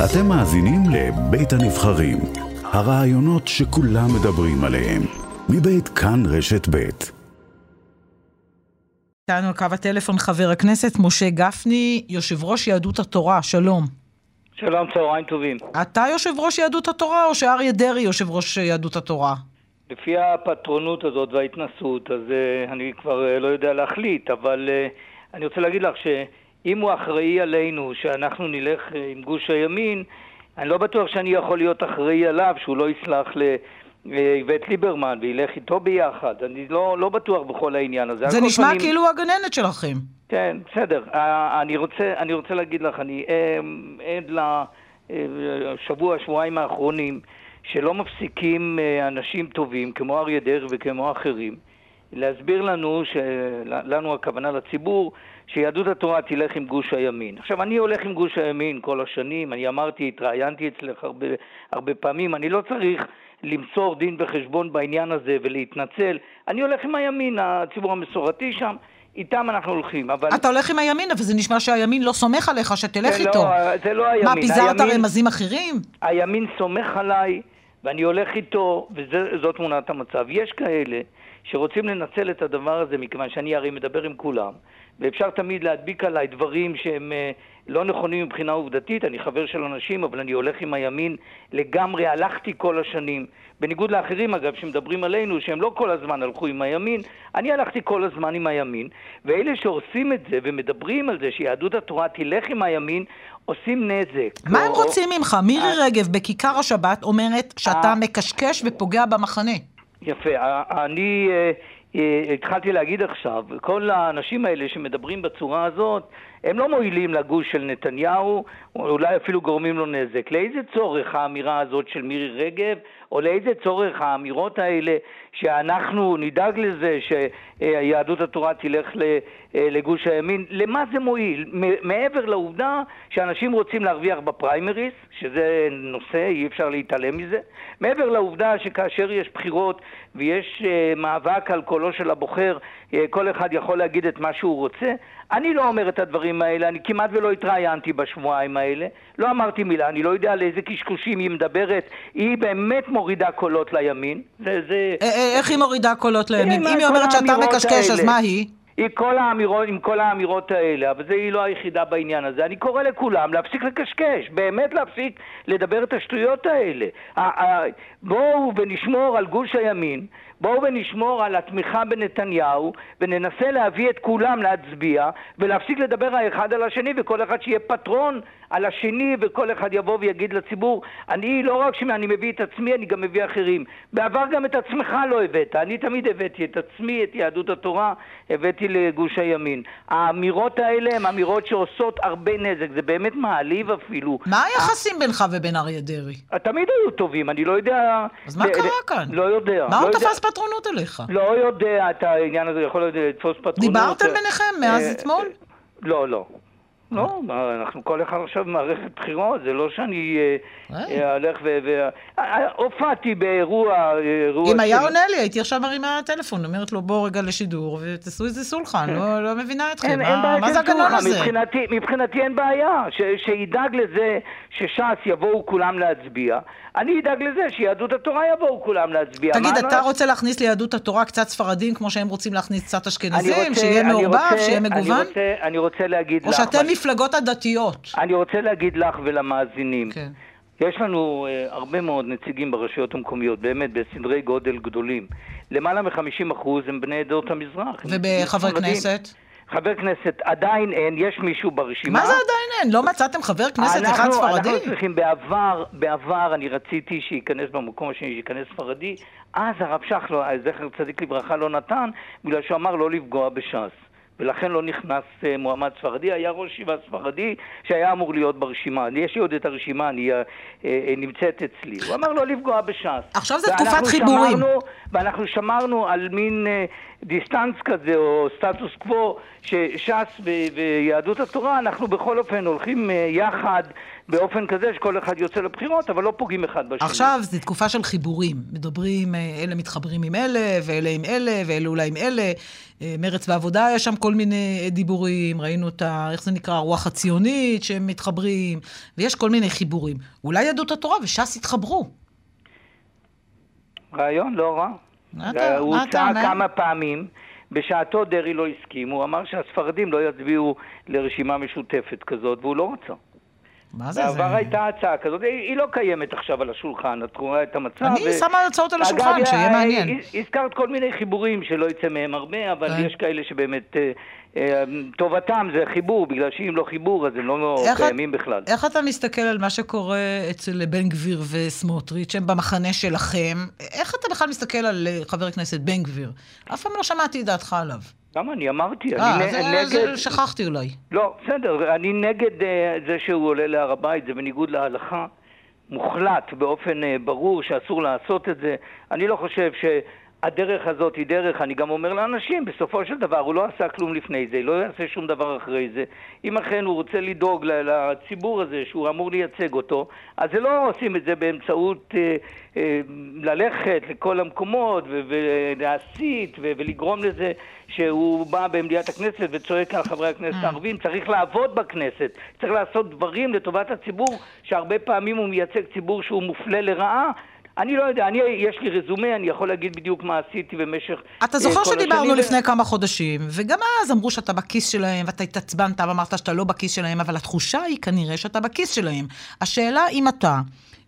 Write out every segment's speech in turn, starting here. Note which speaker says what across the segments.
Speaker 1: אתם מאזינים לבית הנבחרים, הרעיונות שכולם מדברים עליהם, מבית כאן רשת בית.
Speaker 2: איתנו על קו הטלפון חבר הכנסת משה גפני, יושב ראש יהדות התורה, שלום.
Speaker 3: שלום, צהריים טובים.
Speaker 2: אתה יושב ראש יהדות התורה או שאריה דרעי יושב ראש יהדות התורה?
Speaker 3: לפי הפטרונות הזאת וההתנסות, אז uh, אני כבר uh, לא יודע להחליט, אבל uh, אני רוצה להגיד לך שאם הוא אחראי עלינו, שאנחנו נלך uh, עם גוש הימין, אני לא בטוח שאני יכול להיות אחראי עליו, שהוא לא יסלח לאיווט ליברמן וילך איתו ביחד. אני לא, לא בטוח בכל העניין הזה.
Speaker 2: זה נשמע פנים... כאילו הגננת שלכם.
Speaker 3: כן, בסדר. אני רוצה, אני רוצה להגיד לך, אני עד לשבוע, שבועיים האחרונים, שלא מפסיקים אה, אנשים טובים, כמו אריה דרעי וכמו אחרים, להסביר לנו, לנו הכוונה לציבור, שיהדות התורה תלך עם גוש הימין. עכשיו, אני הולך עם גוש הימין כל השנים, אני אמרתי, התראיינתי אצלך הרבה, הרבה פעמים, אני לא צריך למסור דין וחשבון בעניין הזה ולהתנצל, אני הולך עם הימין, הציבור המסורתי שם. איתם אנחנו הולכים, אבל...
Speaker 2: אתה הולך עם הימין, אבל זה נשמע שהימין לא סומך עליך שתלך
Speaker 3: זה
Speaker 2: איתו.
Speaker 3: לא, זה לא הימין.
Speaker 2: מה, פיזרת הימין, רמזים אחרים?
Speaker 3: הימין סומך עליי, ואני הולך איתו, וזאת תמונת המצב. יש כאלה שרוצים לנצל את הדבר הזה, מכיוון שאני הרי מדבר עם כולם, ואפשר תמיד להדביק עליי דברים שהם אה, לא נכונים מבחינה עובדתית, אני חבר של אנשים, אבל אני הולך עם הימין לגמרי, הלכתי כל השנים. בניגוד לאחרים, אגב, שמדברים עלינו, שהם לא כל הזמן הלכו עם הימין, אני הלכתי כל הזמן עם הימין, ואלה שעושים את זה ומדברים על זה שיהדות התורה תלך עם הימין, עושים נזק.
Speaker 2: מה או... הם רוצים ממך? מירי אה. רגב בכיכר השבת אומרת שאתה אה. מקשקש ופוגע במחנה.
Speaker 3: יפה. אני... אה, התחלתי להגיד עכשיו, כל האנשים האלה שמדברים בצורה הזאת, הם לא מועילים לגוש של נתניהו, אולי אפילו גורמים לו נזק. לאיזה צורך האמירה הזאת של מירי רגב, או לאיזה צורך האמירות האלה שאנחנו נדאג לזה שיהדות התורה תלך לגוש הימין? למה זה מועיל? מעבר לעובדה שאנשים רוצים להרוויח בפריימריס, שזה נושא, אי אפשר להתעלם מזה, מעבר לעובדה שכאשר יש בחירות ויש אה, מאבק על קולו של הבוחר, אה, כל אחד יכול להגיד את מה שהוא רוצה, אני לא אומר את הדברים האלה, אני כמעט ולא התראיינתי בשבועיים האלה, לא אמרתי מילה, אני לא יודע על איזה קשקושים היא מדברת, היא באמת מורידה קולות לימין. זה.
Speaker 2: אה, אה, איך היא מורידה קולות לימין? אם היא אומרת שאתה מקשקש, אז מה היא?
Speaker 3: היא כל האמירות, עם כל האמירות האלה, אבל זה היא לא היחידה בעניין הזה. אני קורא לכולם להפסיק לקשקש, באמת להפסיק לדבר את השטויות האלה. בואו ונשמור על גוש הימין, בואו ונשמור על התמיכה בנתניהו וננסה להביא את כולם להצביע ולהפסיק לדבר האחד על השני וכל אחד שיהיה פטרון על השני וכל אחד יבוא ויגיד לציבור אני לא רק שאני מביא את עצמי, אני גם מביא אחרים. בעבר גם את עצמך לא הבאת, אני תמיד הבאתי את עצמי, את יהדות התורה, הבאתי לגוש הימין. האמירות האלה הן אמירות שעושות הרבה נזק, זה באמת מעליב אפילו.
Speaker 2: מה היחסים בינך ובין אריה דרעי?
Speaker 3: תמיד היו טובים, אני לא יודע...
Speaker 2: אז מה קרה כאן?
Speaker 3: לא יודע.
Speaker 2: מה
Speaker 3: הוא
Speaker 2: לא תפס פטרונות עליך?
Speaker 3: לא יודע את העניין הזה, יכול לתפוס פטרונות.
Speaker 2: דיברתם ביניכם מאז אה, אתמול?
Speaker 3: לא, לא. לא, אנחנו כל אחד עכשיו במערכת בחירות, זה לא שאני אלך אה, ו... הופעתי באירוע...
Speaker 2: אם היה עונה לי, הייתי עכשיו מרימה טלפון, אומרת לו בוא רגע לשידור ותעשו איזה סולחן. לא, לא מבינה אתכם, מה זה הגנון הזה?
Speaker 3: מבחינתי אין בעיה, שידאג לזה שש"ס יבואו כולם להצביע. אני אדאג לזה שיהדות התורה יבואו כולם להצביע.
Speaker 2: תגיד, אתה. רוצה להכניס ליהדות התורה קצת ספרדים, כמו שהם רוצים להכניס קצת אשכנזים, שיהיה מעורבב, שיהיה מגוון? אני
Speaker 3: רוצה, אני רוצה להגיד
Speaker 2: לך... או שאתם מפלגות הדתיות.
Speaker 3: אני רוצה להגיד לך ולמאזינים. כן. יש לנו uh, הרבה מאוד נציגים ברשויות המקומיות, באמת, בסדרי גודל גדולים. למעלה מ-50% הם בני עדות המזרח.
Speaker 2: ובחברי כנסת?
Speaker 3: חבר כנסת עדיין אין, יש מישהו ברשימה.
Speaker 2: מה זה עדיין אין? לא מצאתם חבר כנסת אנחנו, אחד ספרדי?
Speaker 3: אנחנו צריכים, בעבר, בעבר אני רציתי שייכנס במקום השני, שייכנס ספרדי, אז הרב שחלו, זכר צדיק לברכה, לא נתן, בגלל שהוא אמר לא לפגוע בש"ס. ולכן לא נכנס אה, מועמד ספרדי, היה ראש ישיבה ספרדי שהיה אמור להיות ברשימה. יש לי עוד את הרשימה, אני אה, אה, נמצאת אצלי. הוא אמר לא לפגוע בש"ס.
Speaker 2: עכשיו זה תקופת חיבורים.
Speaker 3: שמרנו, ואנחנו שמרנו על מין דיסטנס כזה, או סטטוס קוו, שש"ס ויהדות התורה, אנחנו בכל אופן הולכים אה, יחד באופן כזה שכל אחד יוצא לבחירות, אבל לא פוגעים אחד בשני.
Speaker 2: עכשיו זו תקופה של חיבורים. מדברים, אה, אלה מתחברים עם אלה, ואלה עם אלה, ואלה אולי עם אלה. אה, מרץ ועבודה, יש שם כל מיני דיבורים, ראינו את ה... איך זה נקרא? הרוח הציונית, שהם מתחברים, ויש כל מיני חיבורים. אולי יהדות התורה וש"ס יתחברו.
Speaker 3: רעיון לא רע. אתה, הוא הוצע כמה פעמים. בשעתו דרעי לא הסכים, הוא אמר שהספרדים לא יצביעו לרשימה משותפת כזאת, והוא לא רצה.
Speaker 2: מה זה?
Speaker 3: בעבר זה... הייתה הצעה כזאת, היא לא קיימת עכשיו על השולחן, את רואה את המצב.
Speaker 2: אני ו... שמה הצעות על השולחן, אגב, שיהיה מעניין.
Speaker 3: הזכרת כל מיני חיבורים שלא יצא מהם הרבה, אבל כן. יש כאלה שבאמת אה, אה, טובתם זה חיבור, בגלל שאם לא חיבור אז הם לא קיימים בכלל.
Speaker 2: איך אתה מסתכל על מה שקורה אצל בן גביר וסמוטריץ', הם במחנה שלכם? איך אתה בכלל מסתכל על אה, חבר הכנסת בן גביר? אף פעם לא שמעתי את דעתך עליו.
Speaker 3: למה? אני אמרתי,
Speaker 2: אני אה, נגד... זה שכחתי אולי.
Speaker 3: לא, בסדר, אני נגד זה שהוא עולה להר הבית, זה בניגוד להלכה. מוחלט באופן ברור שאסור לעשות את זה. אני לא חושב ש... הדרך הזאת היא דרך, אני גם אומר לאנשים, בסופו של דבר הוא לא עשה כלום לפני זה, לא יעשה שום דבר אחרי זה. אם אכן הוא רוצה לדאוג לציבור הזה שהוא אמור לייצג אותו, אז זה לא עושים את זה באמצעות אה, אה, ללכת לכל המקומות ולהסית ולגרום לזה שהוא בא במליאת הכנסת וצועק על חברי הכנסת mm. הערבים. צריך לעבוד בכנסת, צריך לעשות דברים לטובת הציבור, שהרבה פעמים הוא מייצג ציבור שהוא מופלה לרעה. אני לא יודע, אני, יש לי רזומה, אני יכול להגיד בדיוק מה עשיתי במשך
Speaker 2: אתה זוכר uh, שדיברנו לפני ו... כמה חודשים, וגם אז אמרו שאתה בכיס שלהם, ואתה התעצבנת ואמרת שאתה לא בכיס שלהם, אבל התחושה היא כנראה שאתה בכיס שלהם. השאלה אם אתה,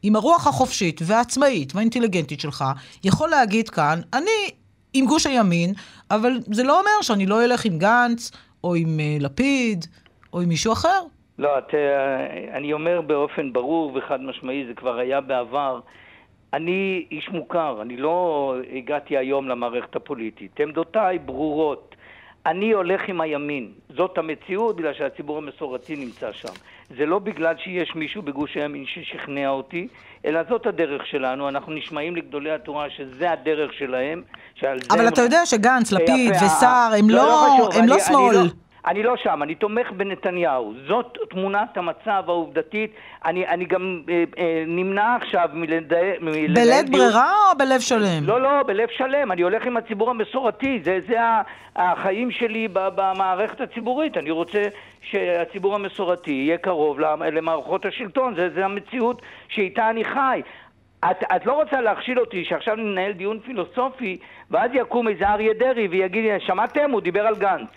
Speaker 2: עם הרוח החופשית והעצמאית והאינטליגנטית שלך, יכול להגיד כאן, אני עם גוש הימין, אבל זה לא אומר שאני לא אלך עם גנץ, או עם uh, לפיד, או עם מישהו אחר.
Speaker 3: לא, את, uh, אני אומר באופן ברור וחד משמעי, זה כבר היה בעבר. אני איש מוכר, אני לא הגעתי היום למערכת הפוליטית. עמדותיי ברורות. אני הולך עם הימין. זאת המציאות בגלל שהציבור המסורתי נמצא שם. זה לא בגלל שיש מישהו בגוש הימין ששכנע אותי, אלא זאת הדרך שלנו. אנחנו נשמעים לגדולי התורה שזה הדרך שלהם.
Speaker 2: אבל אתה יודע שגנץ, לפיד וסער הם לא, לא, לא הם לא שמאל. אני לא,
Speaker 3: שם, אני תומך בנתניהו. זאת תמונת המצב העובדתית. אני, אני גם אה, אה, נמנע עכשיו מלדייק...
Speaker 2: בלית ברירה או בלב שלם?
Speaker 3: לא, לא, בלב שלם. אני הולך עם הציבור המסורתי. זה, זה החיים שלי במערכת הציבורית. אני רוצה שהציבור המסורתי יהיה קרוב למערכות השלטון. זה, זה המציאות שאיתה אני חי. את, את לא רוצה להכשיל אותי שעכשיו ננהל דיון פילוסופי ואז יקום איזה אריה דרעי ויגיד, שמעתם? הוא דיבר על גנץ.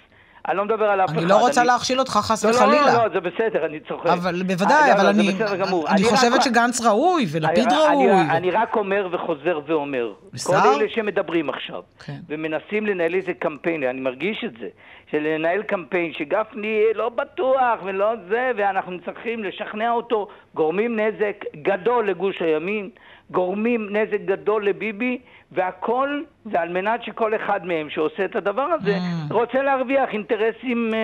Speaker 3: אני לא מדבר על אף אחד.
Speaker 2: אני לא רוצה להכשיל אותך חס וחלילה.
Speaker 3: לא, לא, לא, זה בסדר, אני צוחק.
Speaker 2: אבל בוודאי, אבל אני... אני חושבת שגנץ ראוי, ולפיד ראוי.
Speaker 3: אני רק אומר וחוזר ואומר. כל אלה שמדברים עכשיו, כן. ומנסים לנהל איזה קמפיין, אני מרגיש את זה, שלנהל קמפיין שגפני לא בטוח ולא זה, ואנחנו צריכים לשכנע אותו, גורמים נזק גדול לגוש הימין, גורמים נזק גדול לביבי, והכל זה על מנת שכל אחד מהם שעושה את הדבר הזה mm. רוצה להרוויח אינטרסים uh,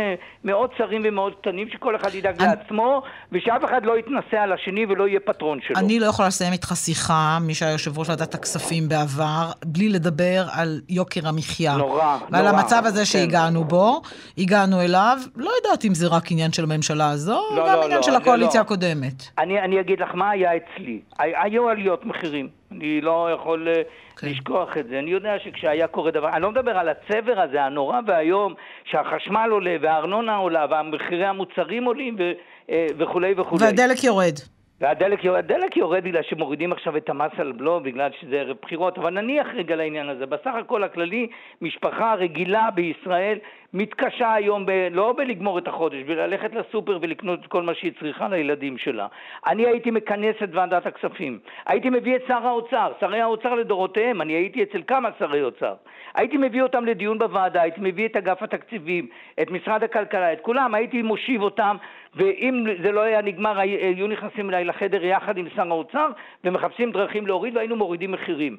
Speaker 3: מאוד צרים ומאוד קטנים, שכל אחד ידאג אני... לעצמו, ושאף אחד לא יתנסה על השני ולא יהיה פטרון שלו.
Speaker 2: אני לא יכולה לסיים איתך שיחה, מי שהיה יושב ראש ועדת הכספים בעבר, בלי לדבר על יוקר המחיה.
Speaker 3: נורא,
Speaker 2: ועל
Speaker 3: נורא.
Speaker 2: ועל המצב הזה כן. שהגענו בו, הגענו אליו, לא יודעת אם זה רק עניין של הממשלה הזו, לא, גם לא, עניין לא, של הקואליציה לא. הקודמת.
Speaker 3: אני, אני אגיד לך מה היה אצלי. היו עליות מחירים. אני לא יכול אה, כן. לשכוח את זה. אני יודע שכשהיה קורה דבר, אני לא מדבר על הצבר הזה, הנורא והיום, שהחשמל עולה והארנונה עולה ומחירי המוצרים עולים ו, אה, וכולי וכולי.
Speaker 2: והדלק יורד.
Speaker 3: והדלק יורד, הדלק יורד בגלל שמורידים עכשיו את המס על בלו, בגלל שזה ערב בחירות, אבל נניח רגע לעניין הזה. בסך הכל הכללי, משפחה רגילה בישראל מתקשה היום ב, לא בלגמור את החודש, בללכת לסופר ולקנות את כל מה שהיא צריכה לילדים שלה. אני הייתי מכנס את ועדת הכספים, הייתי מביא את שר האוצר, שרי האוצר לדורותיהם, אני הייתי אצל כמה שרי אוצר. הייתי מביא אותם לדיון בוועדה, הייתי מביא את אגף התקציבים, את משרד הכלכלה, את כולם, הייתי מושיב אותם ואם זה לא היה נגמר, היו נכנסים אליי לחדר יחד עם שר האוצר ומחפשים דרכים להוריד והיינו מורידים מחירים.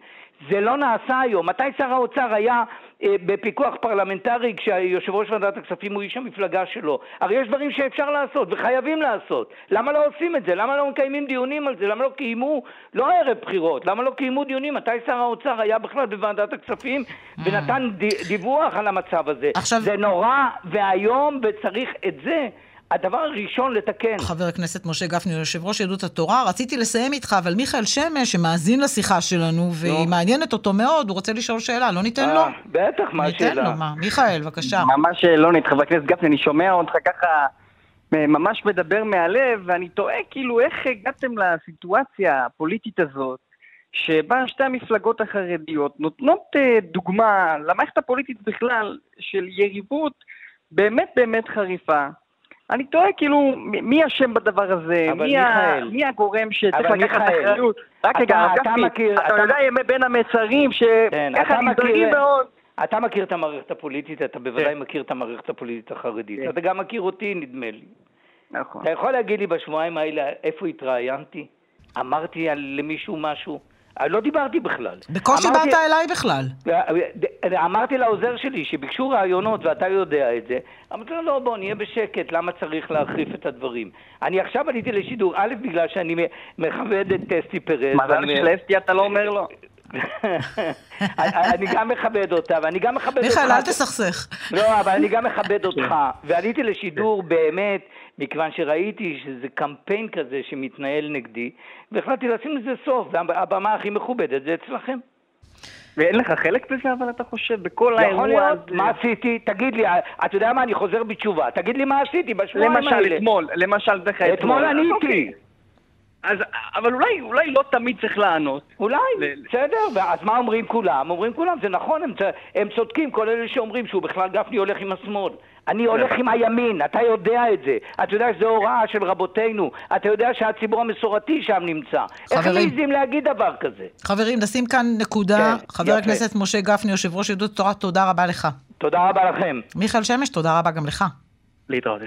Speaker 3: זה לא נעשה היום. מתי שר האוצר היה אה, בפיקוח פרלמנטרי כשיושב ראש ועדת הכספים הוא איש המפלגה שלו? הרי יש דברים שאפשר לעשות וחייבים לעשות. למה לא עושים את זה? למה לא מקיימים דיונים על זה? למה לא קיימו, לא ערב בחירות, למה לא קיימו דיונים? מתי שר האוצר היה בכלל בוועדת הכספים ונתן דיווח על המצב הזה? עכשיו... זה נורא ואיום וצריך את זה. הדבר הראשון לתקן.
Speaker 2: חבר הכנסת משה גפני, יושב ראש יהדות התורה, רציתי לסיים איתך, אבל מיכאל שמש, שמאזין לשיחה שלנו, והיא מעניינת אותו מאוד, הוא רוצה לשאול שאלה, לא ניתן לו? אה,
Speaker 3: בטח, מה השאלה?
Speaker 2: ניתן לו, מה? מיכאל, בבקשה.
Speaker 4: ממש לא ניתן, חבר הכנסת גפני, אני שומע אותך ככה ממש מדבר מהלב, ואני תוהה כאילו איך הגעתם לסיטואציה הפוליטית הזאת, שבה שתי המפלגות החרדיות נותנות אה, דוגמה למערכת הפוליטית בכלל של יריבות באמת באמת חריפה. אני תוהה כאילו, מי אשם בדבר הזה? מי, ה... מי הגורם שצריך לקחת אחריות? רק רגע, הרב גפני, אתה, אתה יודע בין המצרים, שככה כן, נזהרים מאוד.
Speaker 3: אתה מכיר את המערכת הפוליטית, אתה בוודאי כן. מכיר את המערכת הפוליטית החרדית. כן. אתה גם מכיר אותי, נדמה לי. נכון. אתה יכול להגיד לי בשבועיים האלה איפה התראיינתי? אמרתי למישהו משהו? לא דיברתי בכלל.
Speaker 2: בקושי אמרתי, באת אליי בכלל.
Speaker 3: אמרתי לעוזר שלי שביקשו רעיונות ואתה יודע את זה. אמרתי לו, לא, בוא, נהיה בשקט, למה צריך להחריף את הדברים? אני עכשיו עליתי לשידור, א', בגלל שאני מכבד את אסתי פרז.
Speaker 4: מזל של אסתי אתה לא אומר לו.
Speaker 3: אני גם מכבד אותה, ואני גם מכבד אותך.
Speaker 2: מיכאל, אל תסכסך.
Speaker 3: לא, אבל אני גם מכבד אותך. ועליתי לשידור באמת, מכיוון שראיתי שזה קמפיין כזה שמתנהל נגדי, והחלטתי לשים לזה סוף, והבמה הכי מכובדת זה אצלכם.
Speaker 4: ואין לך חלק בזה, אבל אתה חושב, בכל האירוע הזה...
Speaker 3: מה עשיתי? תגיד לי, אתה יודע מה, אני חוזר בתשובה. תגיד לי מה עשיתי בשבועיים
Speaker 4: האלה. למשל, אתמול, למשל,
Speaker 3: אתמול. אתמול עניתי.
Speaker 4: אז, אבל אולי, אולי לא תמיד צריך לענות.
Speaker 3: אולי, ל... בסדר, אז מה אומרים כולם? אומרים כולם, זה נכון, הם, הם צודקים, כל אלה שאומרים שהוא בכלל גפני הולך עם השמאל. אני הולך עם הימין, אתה יודע את זה. אתה יודע שזו הוראה של רבותינו. אתה יודע שהציבור המסורתי שם נמצא. איך הם מעזים להגיד דבר כזה?
Speaker 2: חברים, נשים כאן נקודה. כן, חבר יפה. הכנסת משה גפני, יושב ראש יהדות תורה, תודה רבה לך.
Speaker 3: תודה רבה לכם.
Speaker 2: מיכאל שמש, תודה רבה גם לך.
Speaker 4: להתראות.